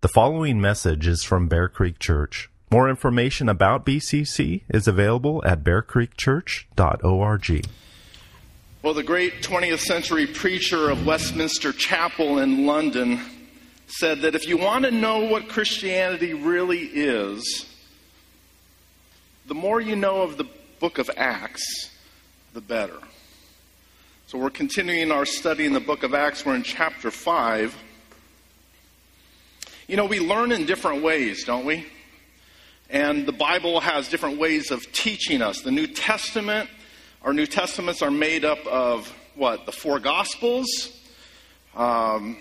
The following message is from Bear Creek Church. More information about BCC is available at bearcreekchurch.org. Well, the great 20th century preacher of Westminster Chapel in London said that if you want to know what Christianity really is, the more you know of the book of Acts, the better. So we're continuing our study in the book of Acts. We're in chapter 5. You know, we learn in different ways, don't we? And the Bible has different ways of teaching us. The New Testament, our New Testaments are made up of what? The four Gospels, um,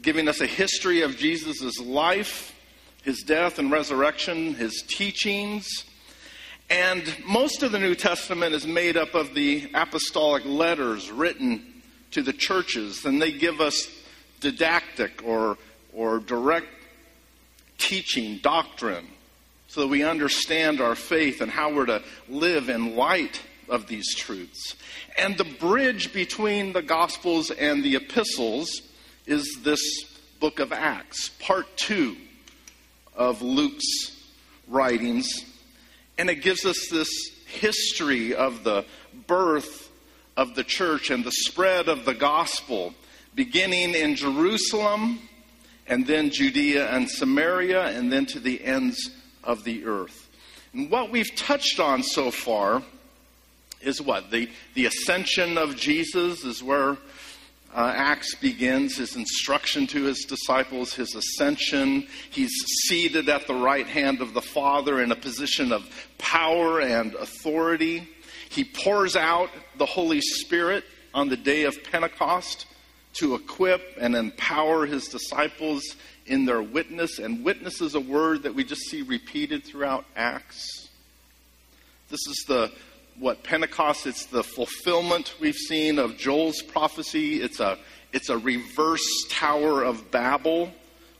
giving us a history of Jesus' life, his death and resurrection, his teachings. And most of the New Testament is made up of the apostolic letters written to the churches, and they give us didactic or, or direct teaching, doctrine, so that we understand our faith and how we're to live in light of these truths. And the bridge between the Gospels and the epistles is this book of Acts, part two of Luke's writings. And it gives us this history of the birth of the church and the spread of the gospel beginning in Jerusalem and then Judea and Samaria and then to the ends of the earth. And what we've touched on so far is what? The, the ascension of Jesus is where uh, Acts begins, his instruction to his disciples, his ascension. He's seated at the right hand of the Father in a position of power and authority. He pours out the Holy Spirit on the day of Pentecost to equip and empower his disciples in their witness. And witness is a word that we just see repeated throughout Acts. This is the what Pentecost, it's the fulfillment we've seen of Joel's prophecy. It's a it's a reverse Tower of Babel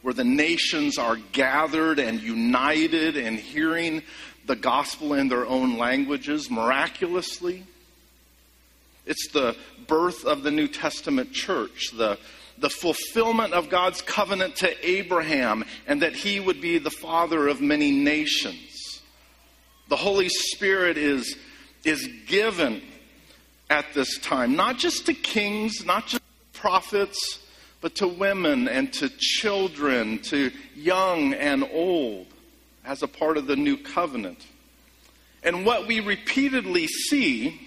where the nations are gathered and united and hearing the gospel in their own languages miraculously. It's the birth of the New Testament church, the, the fulfillment of God's covenant to Abraham, and that he would be the father of many nations. The Holy Spirit is, is given at this time, not just to kings, not just prophets, but to women and to children, to young and old, as a part of the new covenant. And what we repeatedly see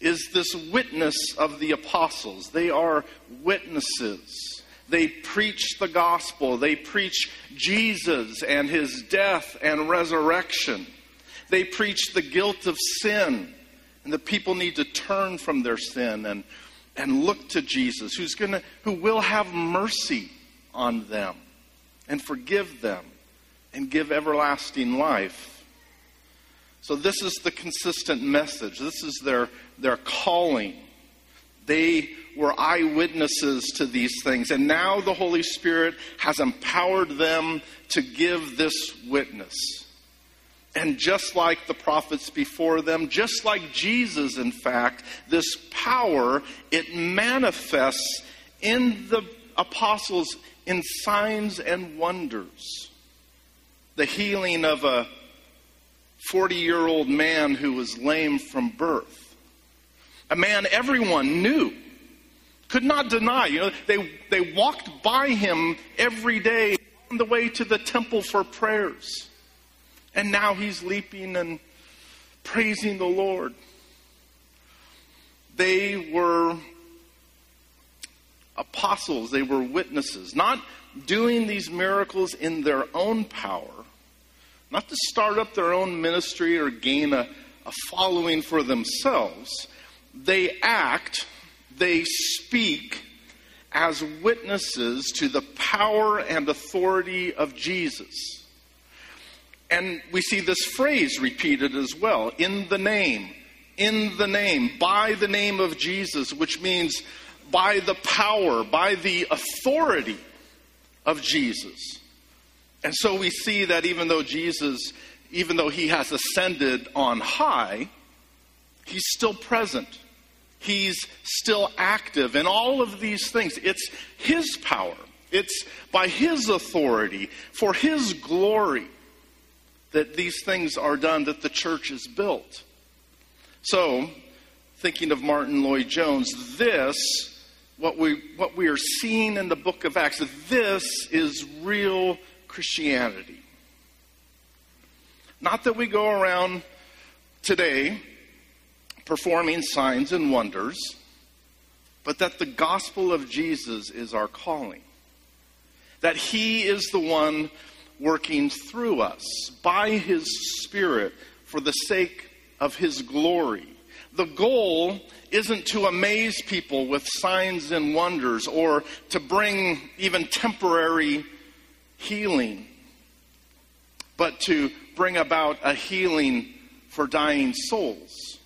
is this witness of the apostles. They are witnesses. They preach the gospel. They preach Jesus and his death and resurrection. They preach the guilt of sin. And the people need to turn from their sin and, and look to Jesus, who's gonna, who will have mercy on them and forgive them and give everlasting life. So, this is the consistent message. This is their, their calling. They were eyewitnesses to these things. And now the Holy Spirit has empowered them to give this witness. And just like the prophets before them, just like Jesus, in fact, this power, it manifests in the apostles in signs and wonders. The healing of a 40 year old man who was lame from birth. A man everyone knew, could not deny. You know, they, they walked by him every day on the way to the temple for prayers. And now he's leaping and praising the Lord. They were apostles, they were witnesses, not doing these miracles in their own power, not to start up their own ministry or gain a, a following for themselves. They act, they speak as witnesses to the power and authority of Jesus. And we see this phrase repeated as well in the name, in the name, by the name of Jesus, which means by the power, by the authority of Jesus. And so we see that even though Jesus, even though he has ascended on high, he's still present. He's still active in all of these things. It's his power, It's by His authority, for His glory, that these things are done, that the church is built. So, thinking of Martyn Lloyd-Jones, this, what we, what we are seeing in the book of Acts, this is real Christianity. Not that we go around today performing signs and wonders, but that the gospel of Jesus is our calling. That He is the one working through us by His Spirit for the sake of His glory. The goal isn't to amaze people with signs and wonders or to bring even temporary healing, but to bring about a healing for dying souls,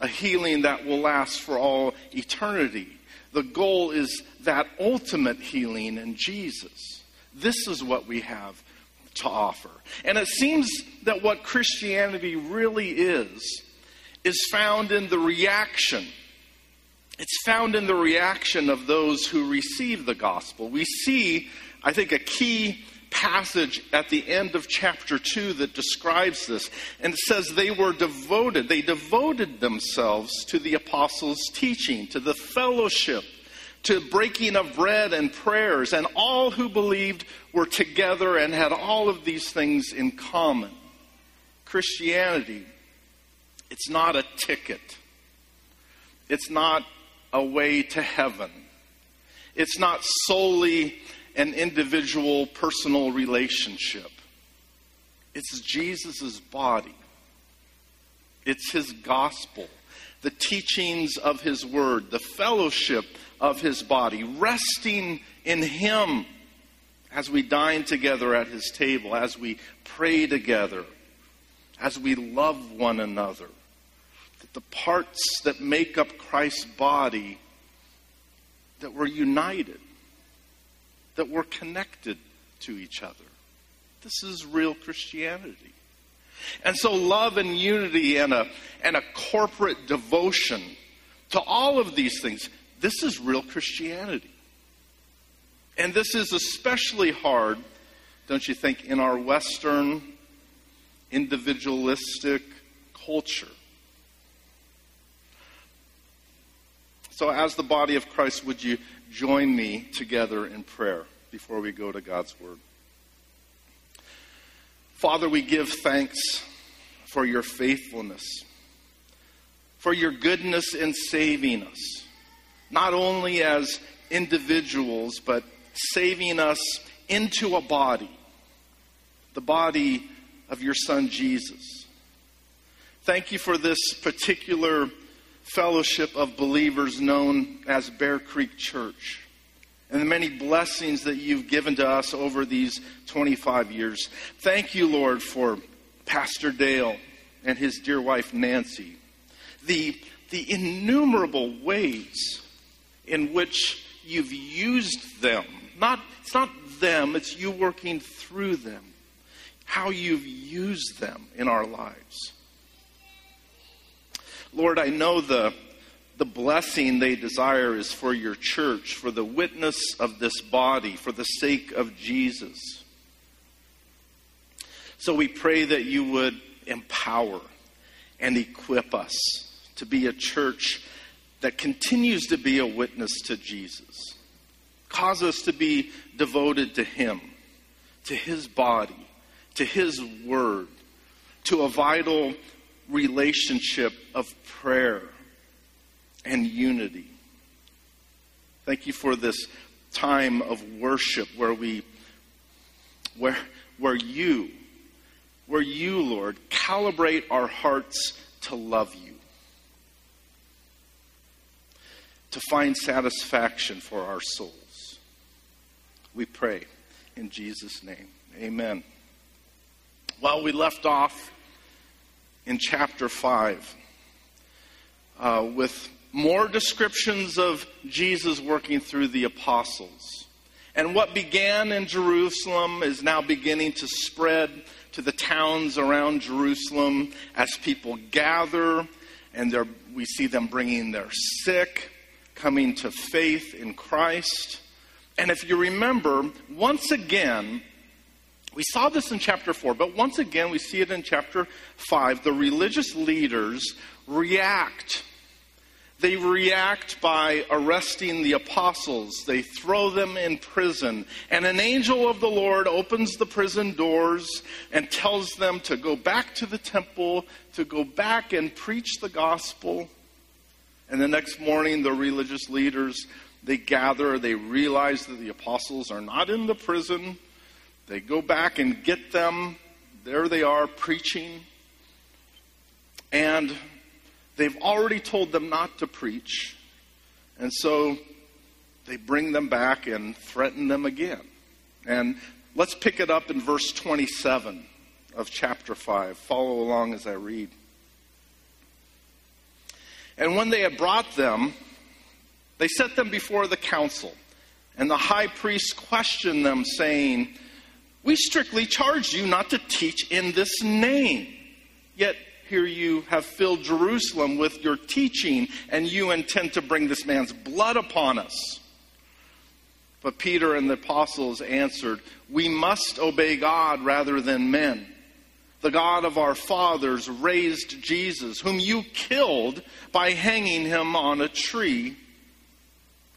a healing that will last for all eternity. The goal is that ultimate healing in Jesus. This is what we have to offer. And it seems that what Christianity really is, is found in the reaction. It's found in the reaction of those who receive the gospel. We see, I think, a key passage at the end of chapter 2 that describes this. And says they were devoted, they devoted themselves to the apostles' teaching, to the fellowship, to breaking of bread and prayers. And all who believed were together and had all of these things in common. Christianity, it's not a ticket, it's not a way to heaven. It's not solely an individual personal relationship. It's Jesus' body, it's his gospel, the teachings of his word, the fellowship of his body, resting in him as we dine together at his table, as we pray together, as we love one another. That the parts that make up Christ's body, that we're united that we're connected to each other. This is real Christianity. And so, love and unity and a, and a corporate devotion to all of these things, this is real Christianity. And this is especially hard, don't you think, in our Western individualistic culture. So, as the body of Christ, would you join me together in prayer before we go to God's Word. Father, we give thanks for your faithfulness, for your goodness in saving us, not only as individuals, but saving us into a body, the body of your Son Jesus. Thank you for this particular fellowship of believers known as Bear Creek Church and the many blessings that you've given to us over these 25 years. Thank you, Lord, for Pastor Dale and his dear wife Nancy. The, the innumerable ways in which you've used them. Not, it's not them, it's you working through them. How you've used them in our lives. Lord, I know the, the blessing they desire is for your church, for the witness of this body, for the sake of Jesus. So we pray that you would empower and equip us to be a church that continues to be a witness to Jesus. Cause us to be devoted to Him, to His body, to His word, to a vital relationship of prayer and unity. Thank you for this time of worship where we where where you where you Lord calibrate our hearts to love you. To find satisfaction for our souls. We pray in Jesus name. Amen. Well, we left off in chapter 5 uh, with more descriptions of Jesus working through the apostles. And what began in Jerusalem is now beginning to spread to the towns around Jerusalem as people gather and we see them bringing their sick, coming to faith in Christ. And if you remember, once again, we saw this in chapter 4, but once again we see it in chapter 5. The religious leaders react. They react by arresting the apostles. They throw them in prison. And an angel of the Lord opens the prison doors and tells them to go back to the temple, to go back and preach the gospel. And the next morning, the religious leaders they gather, they realize that the apostles are not in the prison. They go back and get them. There they are preaching. And they've already told them not to preach. And so they bring them back and threaten them again. And let's pick it up in verse 27 of chapter 5. Follow along as I read. And when they had brought them, they set them before the council, and the high priest questioned them, saying, We strictly charged you not to teach in this name. Yet here you have filled Jerusalem with your teaching, and you intend to bring this man's blood upon us. But Peter and the apostles answered, We must obey God rather than men. The God of our fathers raised Jesus, whom you killed by hanging him on a tree.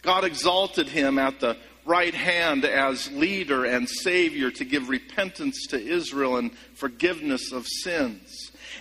God exalted him at the right hand as leader and savior to give repentance to Israel and forgiveness of sins.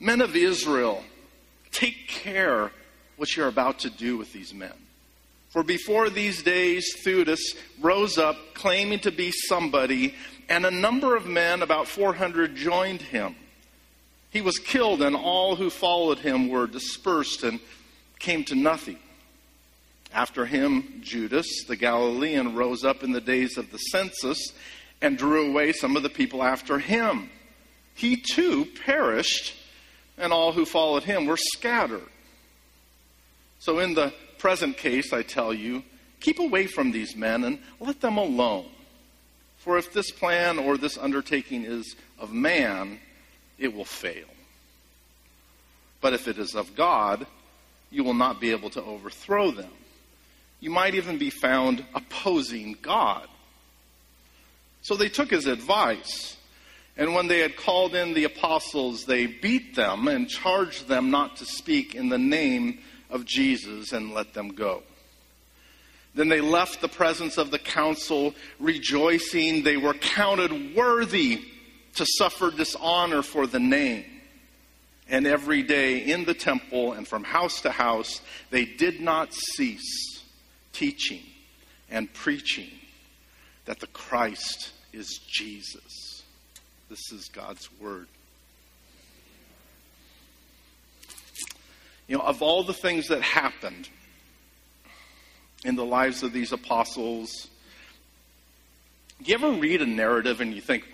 Men of Israel, take care what you're about to do with these men. For before these days, Theudas rose up claiming to be somebody, and a number of men, about 400, joined him. He was killed, and all who followed him were dispersed and came to nothing. After him, Judas the Galilean rose up in the days of the census and drew away some of the people after him. He too perished, and all who followed him were scattered. So, in the present case, I tell you, keep away from these men and let them alone. For if this plan or this undertaking is of man, it will fail. But if it is of God, you will not be able to overthrow them you might even be found opposing God. So they took his advice. And when they had called in the apostles, they beat them and charged them not to speak in the name of Jesus and let them go. Then they left the presence of the council, rejoicing they were counted worthy to suffer dishonor for the name. And every day in the temple and from house to house, they did not cease teaching and preaching that the Christ is Jesus. This is God's Word. You know, of all the things that happened in the lives of these apostles, do you ever read a narrative and you think,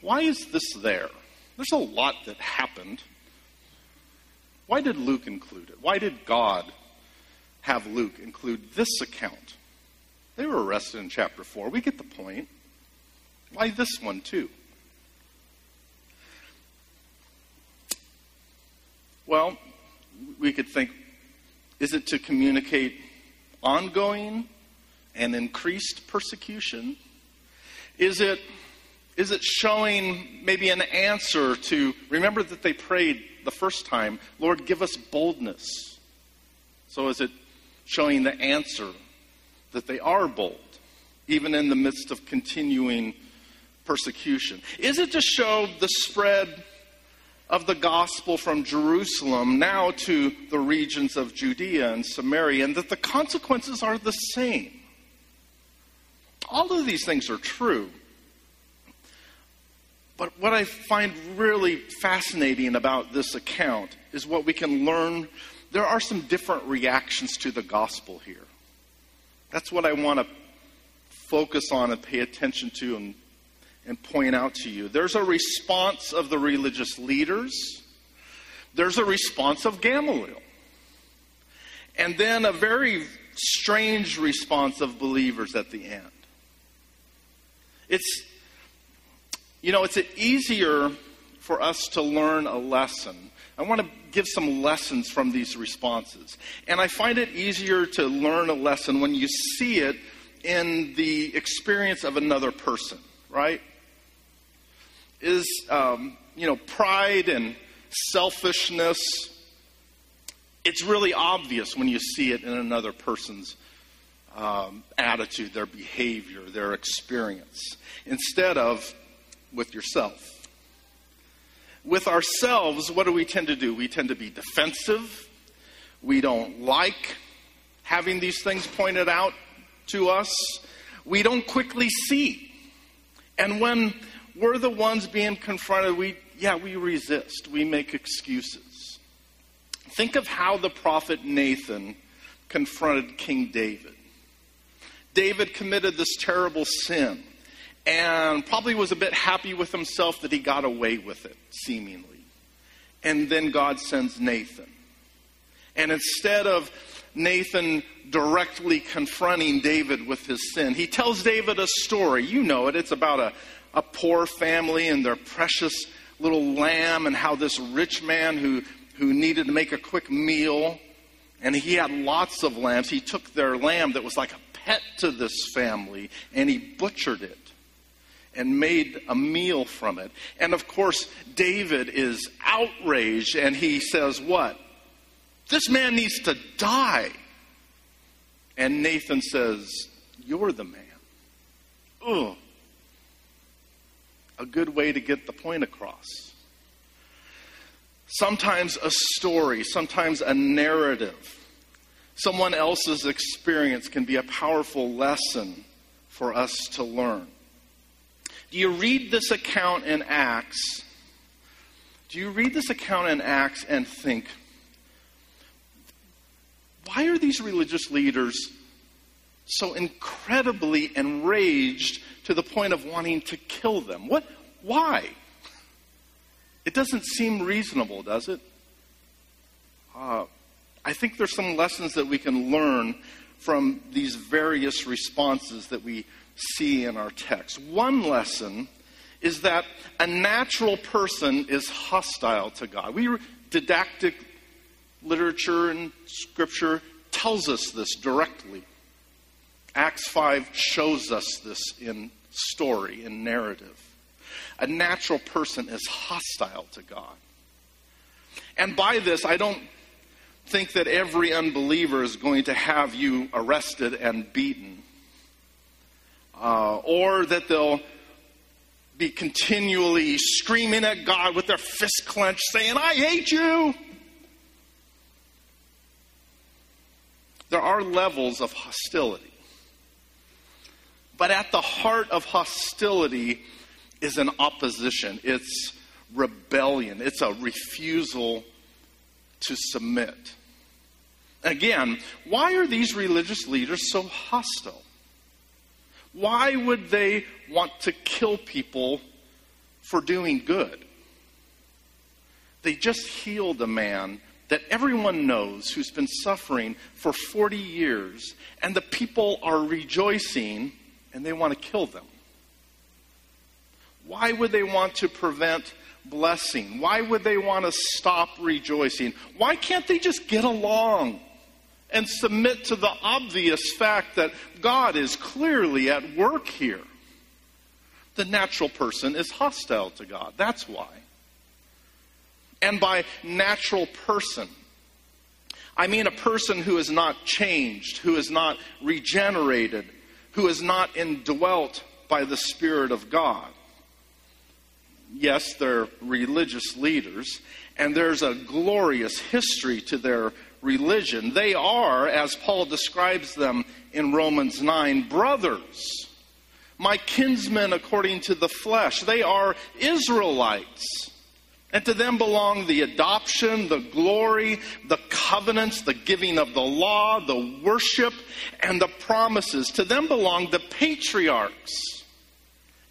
why is this there? There's a lot that happened. Why did Luke include it? Why did God have Luke include this account. They were arrested in chapter 4. We get the point. Why this one, too? Well, we could think is it to communicate ongoing and increased persecution? Is it, is it showing maybe an answer to, remember that they prayed the first time, Lord, give us boldness. So is it showing the answer that they are bold, even in the midst of continuing persecution? Is it to show the spread of the gospel from Jerusalem now to the regions of Judea and Samaria, and that the consequences are the same? All of these things are true. But what I find really fascinating about this account is what we can learn there are some different reactions to the gospel here. That's what I want to focus on and pay attention to and, and point out to you. There's a response of the religious leaders, there's a response of Gamaliel, and then a very strange response of believers at the end. It's, you know, it's easier for us to learn a lesson. I want to give some lessons from these responses. And I find it easier to learn a lesson when you see it in the experience of another person, right? Is, um, you know, pride and selfishness, it's really obvious when you see it in another person's um, attitude, their behavior, their experience, instead of with yourself. With ourselves, what do we tend to do? We tend to be defensive. We don't like having these things pointed out to us. We don't quickly see. And when we're the ones being confronted, we, yeah, we resist. We make excuses. Think of how the prophet Nathan confronted King David. David committed this terrible sin and probably was a bit happy with himself that he got away with it, seemingly. And then God sends Nathan. And instead of Nathan directly confronting David with his sin, he tells David a story. You know it. It's about a, a poor family and their precious little lamb, and how this rich man who, who needed to make a quick meal, and he had lots of lambs, he took their lamb that was like a pet to this family and he butchered it and made a meal from it. And of course, David is outraged and he says, What? This man needs to die. And Nathan says, You're the man. Ugh. A good way to get the point across. Sometimes a story, sometimes a narrative, someone else's experience can be a powerful lesson for us to learn. Do you read this account in Acts? Do you read this account in Acts and think, why are these religious leaders so incredibly enraged to the point of wanting to kill them? What? Why? It doesn't seem reasonable, does it? Uh, I think there's some lessons that we can learn from these various responses that we see in our text. One lesson is that a natural person is hostile to God. We didactic literature and scripture tells us this directly. Acts 5 shows us this in story, in narrative. A natural person is hostile to God. And by this, I don't think that every unbeliever is going to have you arrested and beaten uh, or that they'll be continually screaming at God with their fist clenched, saying, I hate you. There are levels of hostility. But at the heart of hostility is an opposition, it's rebellion, it's a refusal to submit. Again, why are these religious leaders so hostile? Why would they want to kill people for doing good? They just healed a man that everyone knows who's been suffering for 40 years, and the people are rejoicing and they want to kill them. Why would they want to prevent blessing? Why would they want to stop rejoicing? Why can't they just get along? and submit to the obvious fact that God is clearly at work here. The natural person is hostile to God. That's why. And by natural person, I mean a person who is not changed, who is not regenerated, who is not indwelt by the Spirit of God. Yes, they're religious leaders, and there's a glorious history to their religion. They are, as Paul describes them in Romans 9, brothers, my kinsmen according to the flesh. They are Israelites. And to them belong the adoption, the glory, the covenants, the giving of the law, the worship, and the promises. To them belong the patriarchs.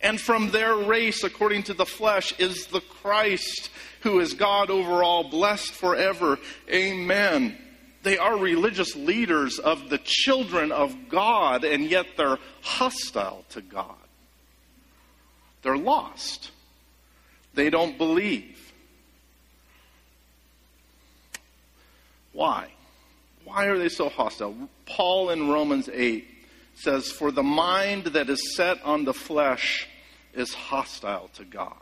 And from their race, according to the flesh, is the Christ, who is God over all, blessed forever. Amen. They are religious leaders of the children of God, and yet they're hostile to God. They're lost. They don't believe. Why? Why are they so hostile? Paul in Romans 8 says, For the mind that is set on the flesh is hostile to God,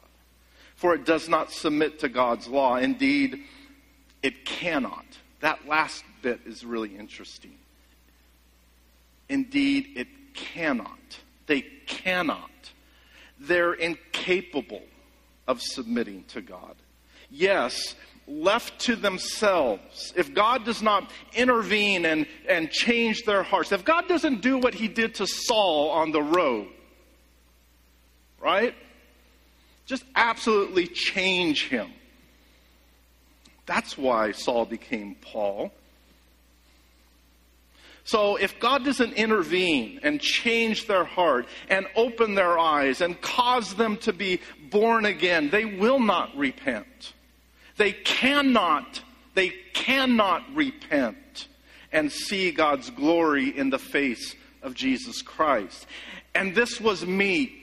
for it does not submit to God's law. Indeed, it cannot. That last bit is really interesting. Indeed, it cannot. They cannot. They're incapable of submitting to God. Yes, left to themselves, if God does not intervene and, and change their hearts, if God doesn't do what he did to Saul on the road, right? Just absolutely change him. That's why Saul became Paul. So if God doesn't intervene and change their heart and open their eyes and cause them to be born again, they will not repent. They cannot, they cannot repent and see God's glory in the face of Jesus Christ. And this was me.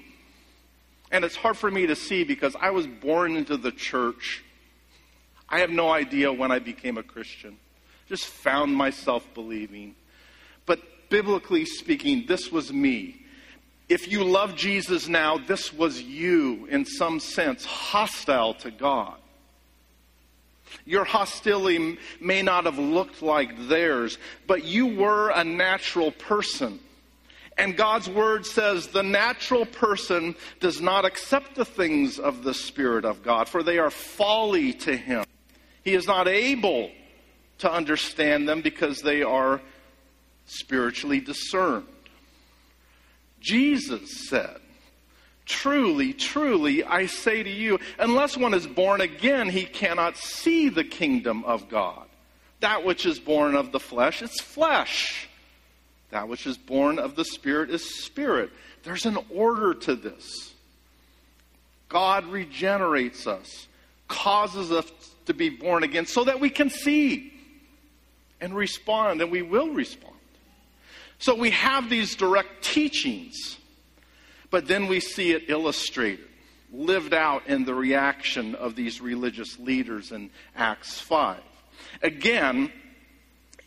And it's hard for me to see because I was born into the church. I have no idea when I became a Christian. Just found myself believing But biblically speaking, this was me. If you love Jesus now, this was you in some sense, hostile to God. Your hostility may not have looked like theirs, but you were a natural person. And God's word says the natural person does not accept the things of the Spirit of God, for they are folly to him. He is not able to understand them because they are spiritually discerned. Jesus said, Truly, truly, I say to you, unless one is born again, he cannot see the kingdom of God. That which is born of the flesh is flesh. That which is born of the Spirit is spirit. There's an order to this. God regenerates us, causes us to be born again so that we can see and respond, and we will respond. So we have these direct teachings, but then we see it illustrated, lived out in the reaction of these religious leaders in Acts 5. Again,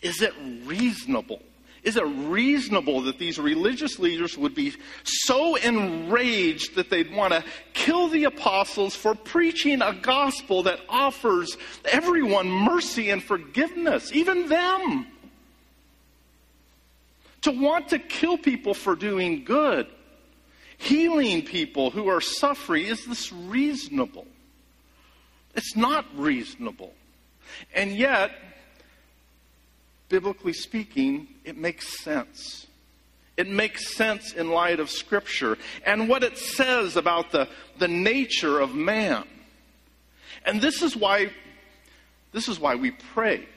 is it reasonable? Is it reasonable that these religious leaders would be so enraged that they'd want to kill the apostles for preaching a gospel that offers everyone mercy and forgiveness, even them? to want to kill people for doing good, healing people who are suffering, is this reasonable? It's not reasonable. And yet, biblically speaking, it makes sense. It makes sense in light of Scripture and what it says about the, the nature of man. And this is why this is why we pray.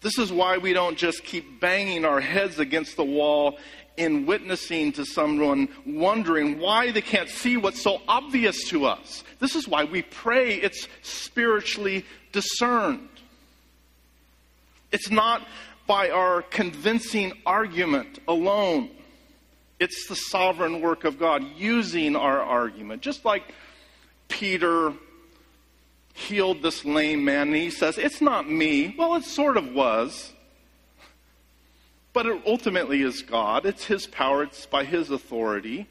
This is why we don't just keep banging our heads against the wall in witnessing to someone wondering why they can't see what's so obvious to us. This is why we pray. It's spiritually discerned. It's not by our convincing argument alone. It's the sovereign work of God using our argument. Just like Peter healed this lame man, and he says, It's not me. Well, it sort of was. But it ultimately is God. It's his power, it's by his authority.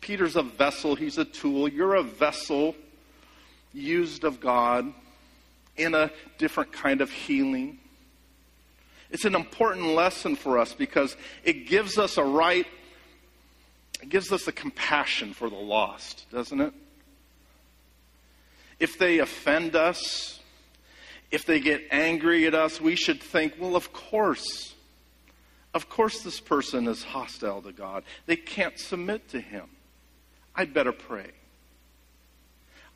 Peter's a vessel, he's a tool. You're a vessel used of God in a different kind of healing. It's an important lesson for us because it gives us a right, it gives us a compassion for the lost, doesn't it? If they offend us, if they get angry at us, we should think, well, of course. Of course, this person is hostile to God. They can't submit to Him. I'd better pray.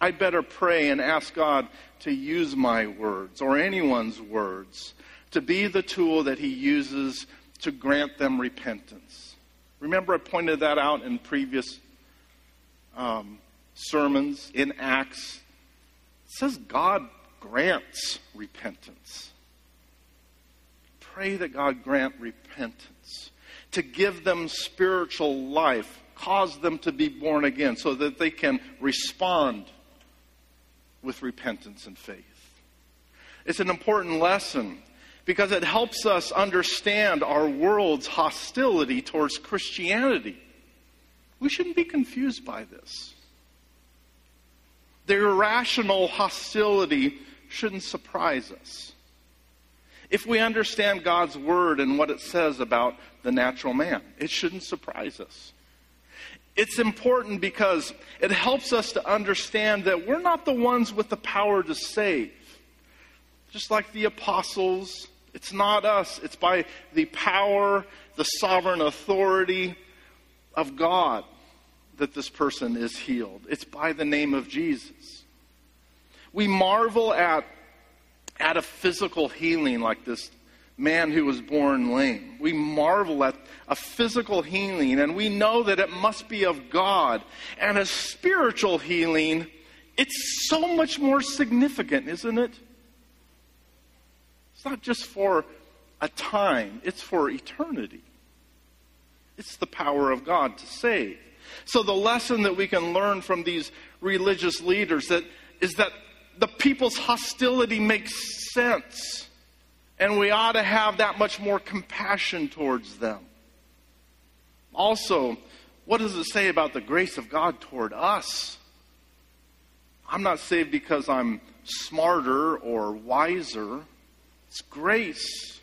I'd better pray and ask God to use my words or anyone's words to be the tool that He uses to grant them repentance. Remember, I pointed that out in previous um, sermons in Acts. It says God grants repentance. Pray that God grant repentance to give them spiritual life, cause them to be born again so that they can respond with repentance and faith. It's an important lesson because it helps us understand our world's hostility towards Christianity. We shouldn't be confused by this. Their irrational hostility shouldn't surprise us. If we understand God's word and what it says about the natural man, it shouldn't surprise us. It's important because it helps us to understand that we're not the ones with the power to save. Just like the apostles, it's not us, it's by the power, the sovereign authority of God that this person is healed. It's by the name of Jesus. We marvel at, at a physical healing like this man who was born lame. We marvel at a physical healing, and we know that it must be of God. And a spiritual healing, it's so much more significant, isn't it? It's not just for a time, it's for eternity. It's the power of God to save. So the lesson that we can learn from these religious leaders that is that the people's hostility makes sense. And we ought to have that much more compassion towards them. Also, what does it say about the grace of God toward us? I'm not saved because I'm smarter or wiser. It's grace.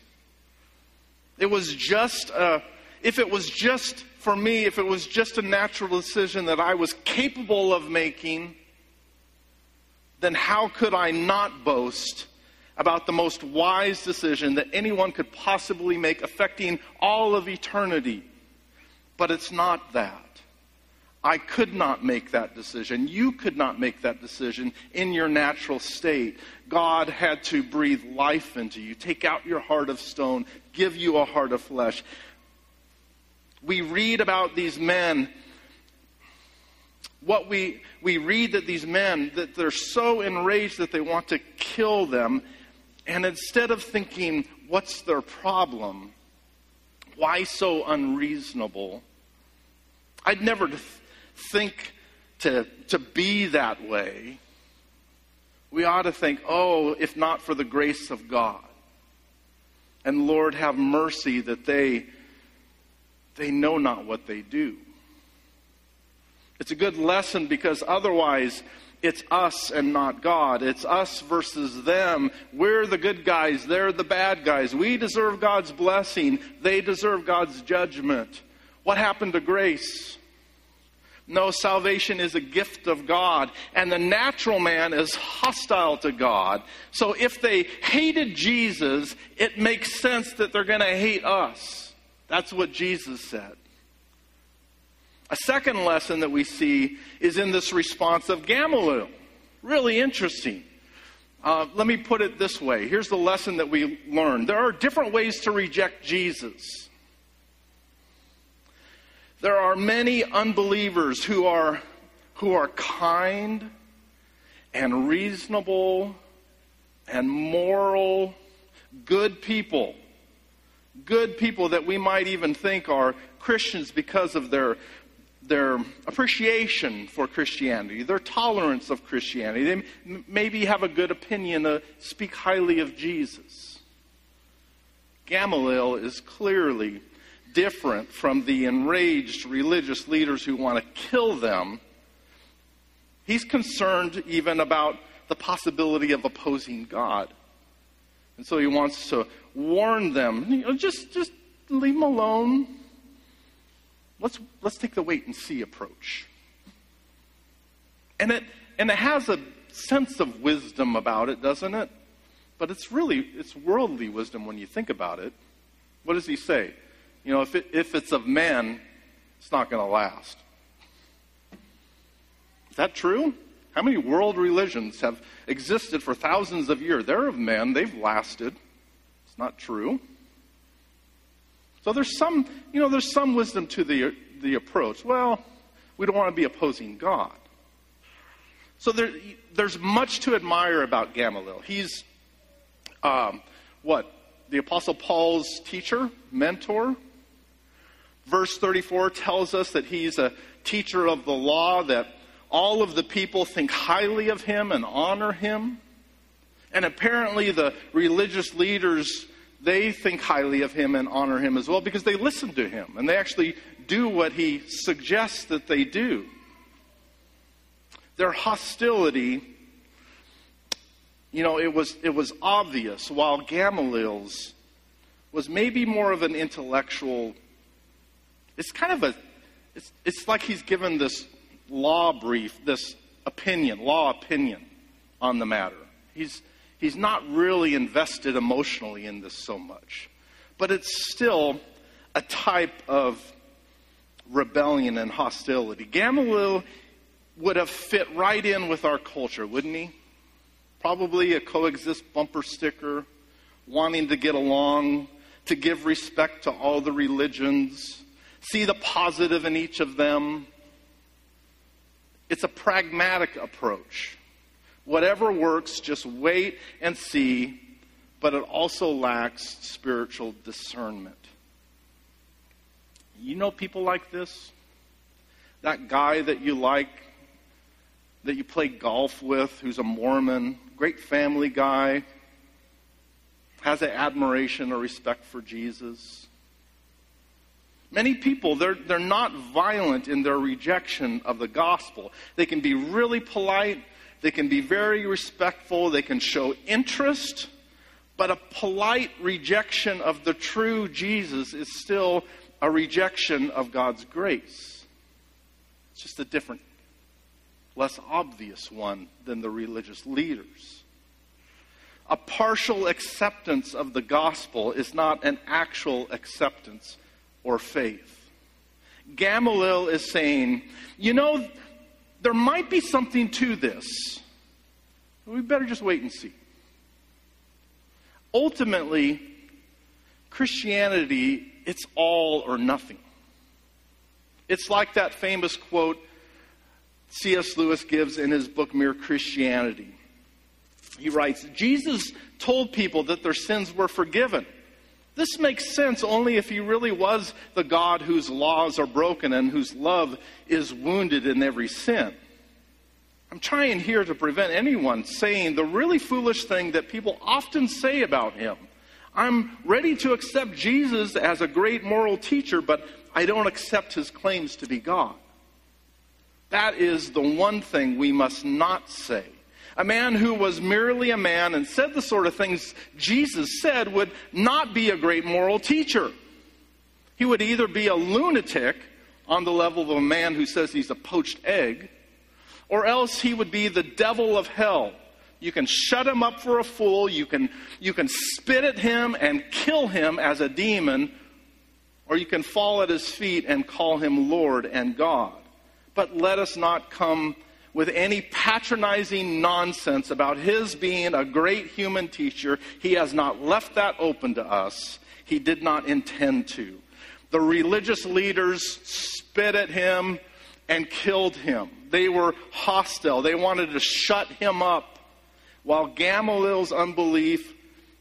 It was just a, if it was just for me, if it was just a natural decision that I was capable of making, then how could I not boast about the most wise decision that anyone could possibly make affecting all of eternity? But it's not that. I could not make that decision. You could not make that decision in your natural state. God had to breathe life into you, take out your heart of stone, give you a heart of flesh we read about these men what we we read that these men that they're so enraged that they want to kill them and instead of thinking what's their problem? Why so unreasonable? I'd never think to to be that way. We ought to think oh if not for the grace of god. And lord have mercy that they they know not what they do. It's a good lesson because otherwise it's us and not God. It's us versus them. We're the good guys, they're the bad guys. We deserve God's blessing, they deserve God's judgment. What happened to grace? No, salvation is a gift of God, and the natural man is hostile to God. So if they hated Jesus, it makes sense that they're going to hate us. That's what Jesus said. A second lesson that we see is in this response of Gamaliel. Really interesting. Uh, let me put it this way. Here's the lesson that we learned. There are different ways to reject Jesus. There are many unbelievers who are, who are kind and reasonable and moral, good people good people that we might even think are Christians because of their, their appreciation for Christianity, their tolerance of Christianity. They m- maybe have a good opinion, uh, speak highly of Jesus. Gamaliel is clearly different from the enraged religious leaders who want to kill them. He's concerned even about the possibility of opposing God. And so he wants to warn them. You know, just, just leave them alone. Let's, let's take the wait and see approach. And it, and it has a sense of wisdom about it, doesn't it? But it's really, it's worldly wisdom when you think about it. What does he say? You know, if, it, if it's of men, it's not going to last. Is that true? How many world religions have existed for thousands of years? They're of men, they've lasted. It's not true. So there's some, you know, there's some wisdom to the, the approach. Well, we don't want to be opposing God. So there, there's much to admire about Gamaliel. He's, um, what, the Apostle Paul's teacher, mentor. Verse 34 tells us that he's a teacher of the law, that all of the people think highly of him and honor him. And apparently, the religious leaders, they think highly of him and honor him as well because they listen to him and they actually do what he suggests that they do. Their hostility, you know, it was, it was obvious, while Gamaliel's was maybe more of an intellectual. It's kind of a, it's, it's like he's given this law brief, this opinion, law opinion on the matter. He's, he's not really invested emotionally in this so much. But it's still a type of rebellion and hostility. Gamaliel would have fit right in with our culture, wouldn't he? Probably a coexist bumper sticker, wanting to get along, to give respect to all the religions, see the positive in each of them, it's a pragmatic approach. Whatever works, just wait and see, but it also lacks spiritual discernment. You know people like this? That guy that you like, that you play golf with, who's a Mormon, great family guy, has an admiration or respect for Jesus. Many people, they're, they're not violent in their rejection of the gospel. They can be really polite, they can be very respectful, they can show interest, but a polite rejection of the true Jesus is still a rejection of God's grace. It's just a different, less obvious one than the religious leaders. A partial acceptance of the gospel is not an actual acceptance or faith. Gamaliel is saying, you know, there might be something to this. We better just wait and see. Ultimately, Christianity, it's all or nothing. It's like that famous quote C.S. Lewis gives in his book Mere Christianity. He writes Jesus told people that their sins were forgiven. This makes sense only if he really was the God whose laws are broken and whose love is wounded in every sin. I'm trying here to prevent anyone saying the really foolish thing that people often say about him. I'm ready to accept Jesus as a great moral teacher, but I don't accept his claims to be God. That is the one thing we must not say a man who was merely a man and said the sort of things Jesus said would not be a great moral teacher. He would either be a lunatic on the level of a man who says he's a poached egg, or else he would be the devil of hell. You can shut him up for a fool, you can, you can spit at him and kill him as a demon, or you can fall at his feet and call him Lord and God. But let us not come with any patronizing nonsense about his being a great human teacher. He has not left that open to us. He did not intend to. The religious leaders spit at him and killed him. They were hostile. They wanted to shut him up, while Gamaliel's unbelief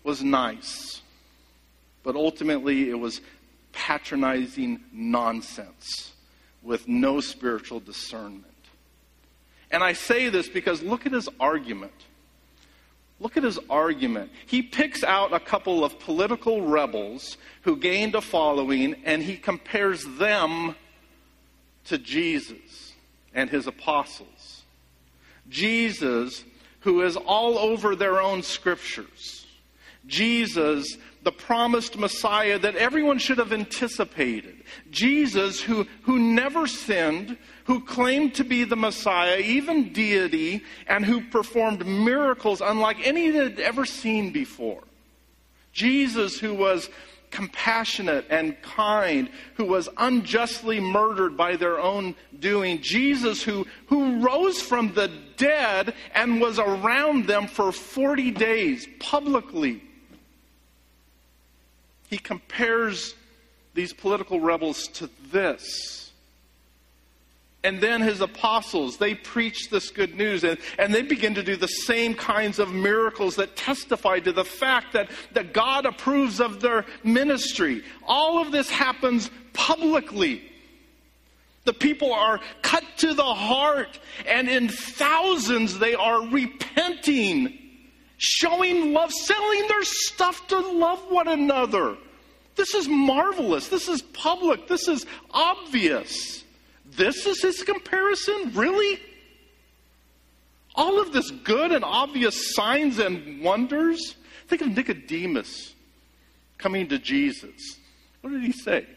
was nice. But ultimately, it was patronizing nonsense with no spiritual discernment. And I say this because look at his argument. Look at his argument. He picks out a couple of political rebels who gained a following and he compares them to Jesus and his apostles. Jesus, who is all over their own scriptures. Jesus, the promised Messiah that everyone should have anticipated. Jesus, who, who never sinned, who claimed to be the Messiah, even deity, and who performed miracles unlike any that had ever seen before. Jesus, who was compassionate and kind, who was unjustly murdered by their own doing. Jesus, who, who rose from the dead and was around them for 40 days publicly. He compares these political rebels to this. And then his apostles, they preach this good news and, and they begin to do the same kinds of miracles that testify to the fact that, that God approves of their ministry. All of this happens publicly. The people are cut to the heart, and in thousands they are repenting, showing love, selling their stuff to love one another. This is marvelous. This is public. This is obvious. This is his comparison? Really? All of this good and obvious signs and wonders? Think of Nicodemus coming to Jesus. What did he say?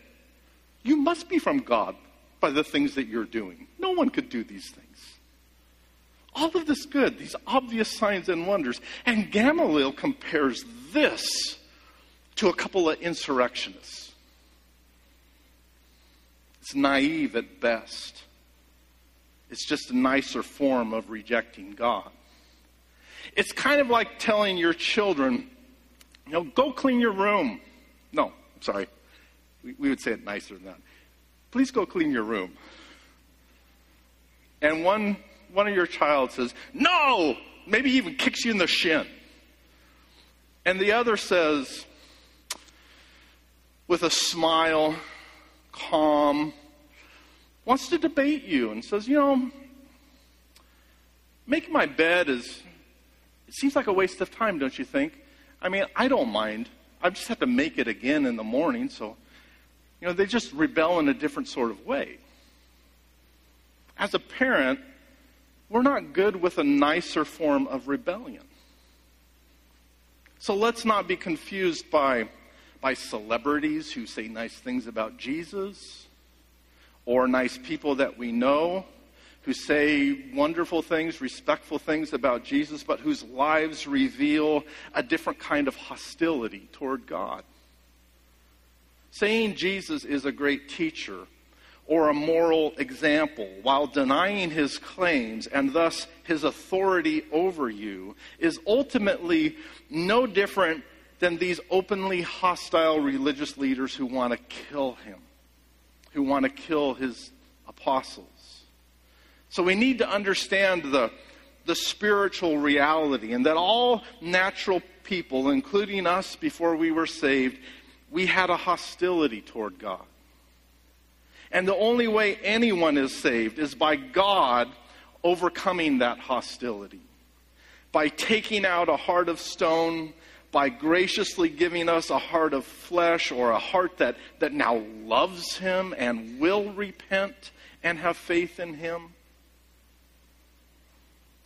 You must be from God by the things that you're doing. No one could do these things. All of this good, these obvious signs and wonders. And Gamaliel compares this to a couple of insurrectionists. It's naive at best. It's just a nicer form of rejecting God. It's kind of like telling your children, you know, go clean your room. No, I'm sorry. We, we would say it nicer than that. Please go clean your room. And one, one of your child says, no, maybe even kicks you in the shin. And the other says, with a smile, calm, wants to debate you and says, you know, making my bed is, it seems like a waste of time, don't you think? I mean, I don't mind. I just have to make it again in the morning, so, you know, they just rebel in a different sort of way. As a parent, we're not good with a nicer form of rebellion. So let's not be confused by, by celebrities who say nice things about Jesus or nice people that we know who say wonderful things, respectful things about Jesus, but whose lives reveal a different kind of hostility toward God. Saying Jesus is a great teacher or a moral example while denying his claims and thus his authority over you is ultimately no different than these openly hostile religious leaders who want to kill him who want to kill his apostles. So we need to understand the, the spiritual reality and that all natural people, including us before we were saved, we had a hostility toward God. And the only way anyone is saved is by God overcoming that hostility. By taking out a heart of stone by graciously giving us a heart of flesh or a heart that, that now loves Him and will repent and have faith in Him.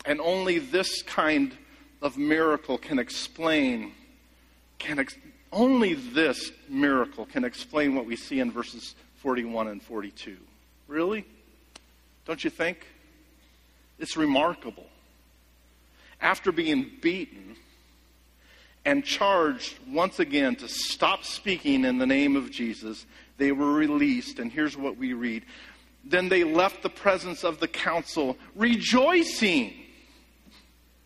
And only this kind of miracle can explain, can ex- only this miracle can explain what we see in verses 41 and 42. Really? Don't you think? It's remarkable. After being beaten, and charged once again to stop speaking in the name of Jesus, they were released. And here's what we read Then they left the presence of the council, rejoicing.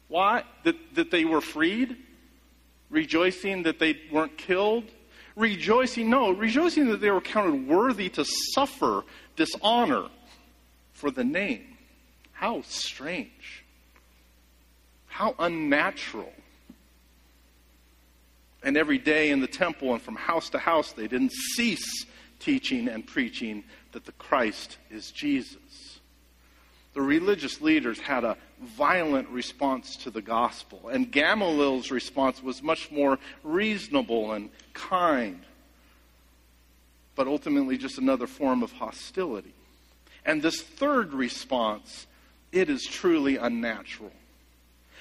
Why? That, that they were freed? Rejoicing that they weren't killed? Rejoicing, no, rejoicing that they were counted worthy to suffer dishonor for the name. How strange. How unnatural. And every day in the temple and from house to house, they didn't cease teaching and preaching that the Christ is Jesus. The religious leaders had a violent response to the gospel, and Gamaliel's response was much more reasonable and kind, but ultimately just another form of hostility. And this third response, it is truly unnatural.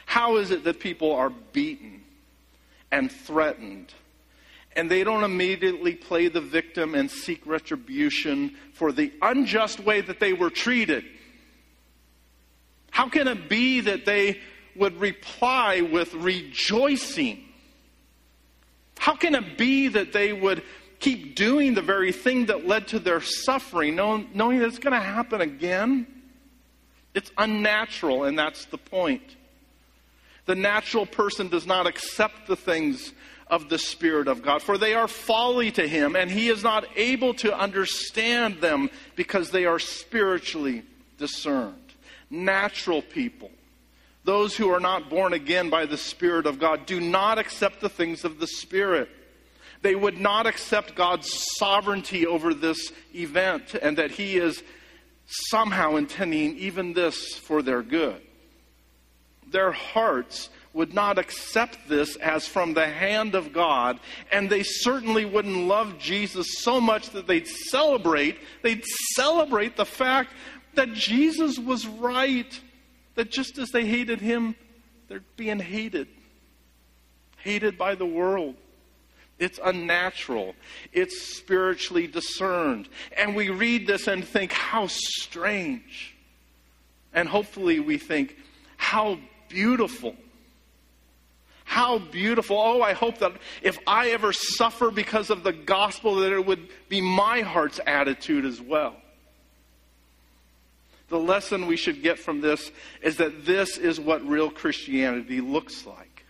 How is it that people are beaten? and threatened. And they don't immediately play the victim and seek retribution for the unjust way that they were treated. How can it be that they would reply with rejoicing? How can it be that they would keep doing the very thing that led to their suffering, knowing, knowing that it's going to happen again? It's unnatural, and that's the point. The natural person does not accept the things of the Spirit of God, for they are folly to him, and he is not able to understand them because they are spiritually discerned. Natural people, those who are not born again by the Spirit of God, do not accept the things of the Spirit. They would not accept God's sovereignty over this event and that He is somehow intending even this for their good. Their hearts would not accept this as from the hand of God, and they certainly wouldn't love Jesus so much that they'd celebrate, they'd celebrate the fact that Jesus was right, that just as they hated him, they're being hated. Hated by the world. It's unnatural. It's spiritually discerned. And we read this and think, how strange. And hopefully we think, how beautiful. How beautiful. Oh, I hope that if I ever suffer because of the gospel, that it would be my heart's attitude as well. The lesson we should get from this is that this is what real Christianity looks like.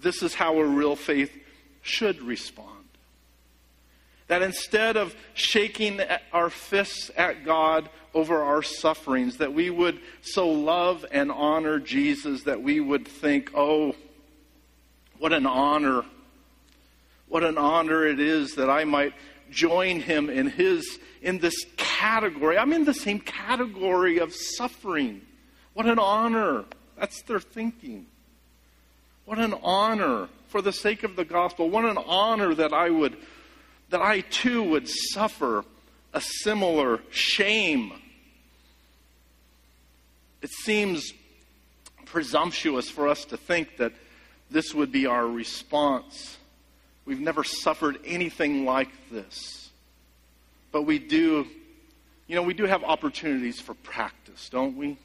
This is how a real faith should respond. That instead of shaking our fists at God over our sufferings, that we would so love and honor Jesus that we would think, oh, what an honor. What an honor it is that I might join him in his in this category. I'm in the same category of suffering. What an honor. That's their thinking. What an honor for the sake of the gospel. What an honor that I would that I too would suffer a similar shame. It seems presumptuous for us to think that this would be our response. We've never suffered anything like this. But we do, you know, we do have opportunities for practice, don't we?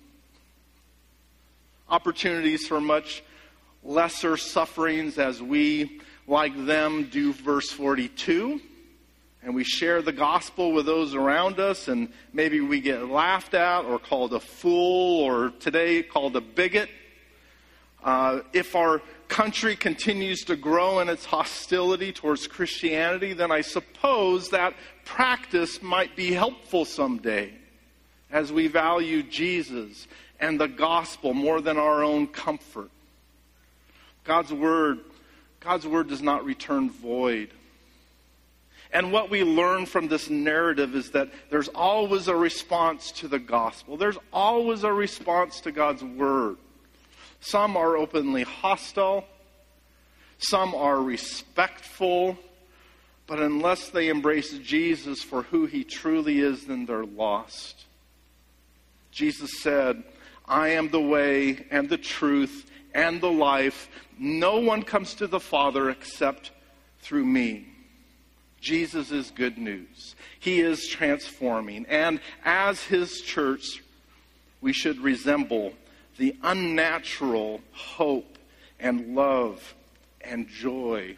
Opportunities for much lesser sufferings as we, like them, do verse 42. And we share the gospel with those around us, and maybe we get laughed at or called a fool or today called a bigot. Uh, if our country continues to grow in its hostility towards Christianity, then I suppose that practice might be helpful someday as we value Jesus and the gospel more than our own comfort. God's word, God's word does not return void. And what we learn from this narrative is that there's always a response to the gospel. There's always a response to God's word. Some are openly hostile. Some are respectful. But unless they embrace Jesus for who he truly is, then they're lost. Jesus said, I am the way and the truth and the life. No one comes to the Father except through me. Jesus is good news. He is transforming. And as his church, we should resemble the unnatural hope and love and joy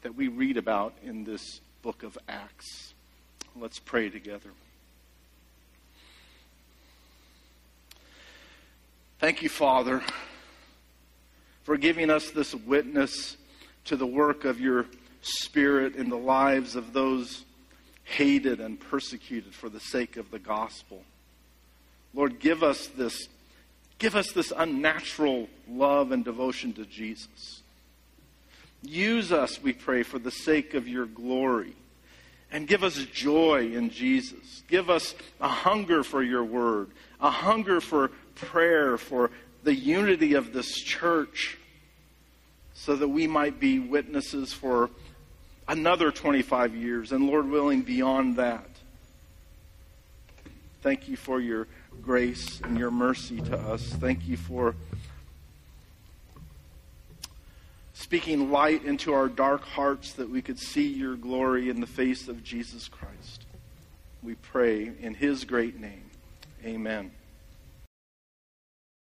that we read about in this book of Acts. Let's pray together. Thank you, Father, for giving us this witness to the work of your Spirit in the lives of those hated and persecuted for the sake of the gospel. Lord, give us this Give us this unnatural love and devotion to Jesus. Use us, we pray, for the sake of your glory. And give us joy in Jesus. Give us a hunger for your word, a hunger for prayer, for the unity of this church, so that we might be witnesses for another 25 years, and Lord willing, beyond that. Thank you for your grace and your mercy to us. Thank you for speaking light into our dark hearts that we could see your glory in the face of Jesus Christ. We pray in his great name. Amen.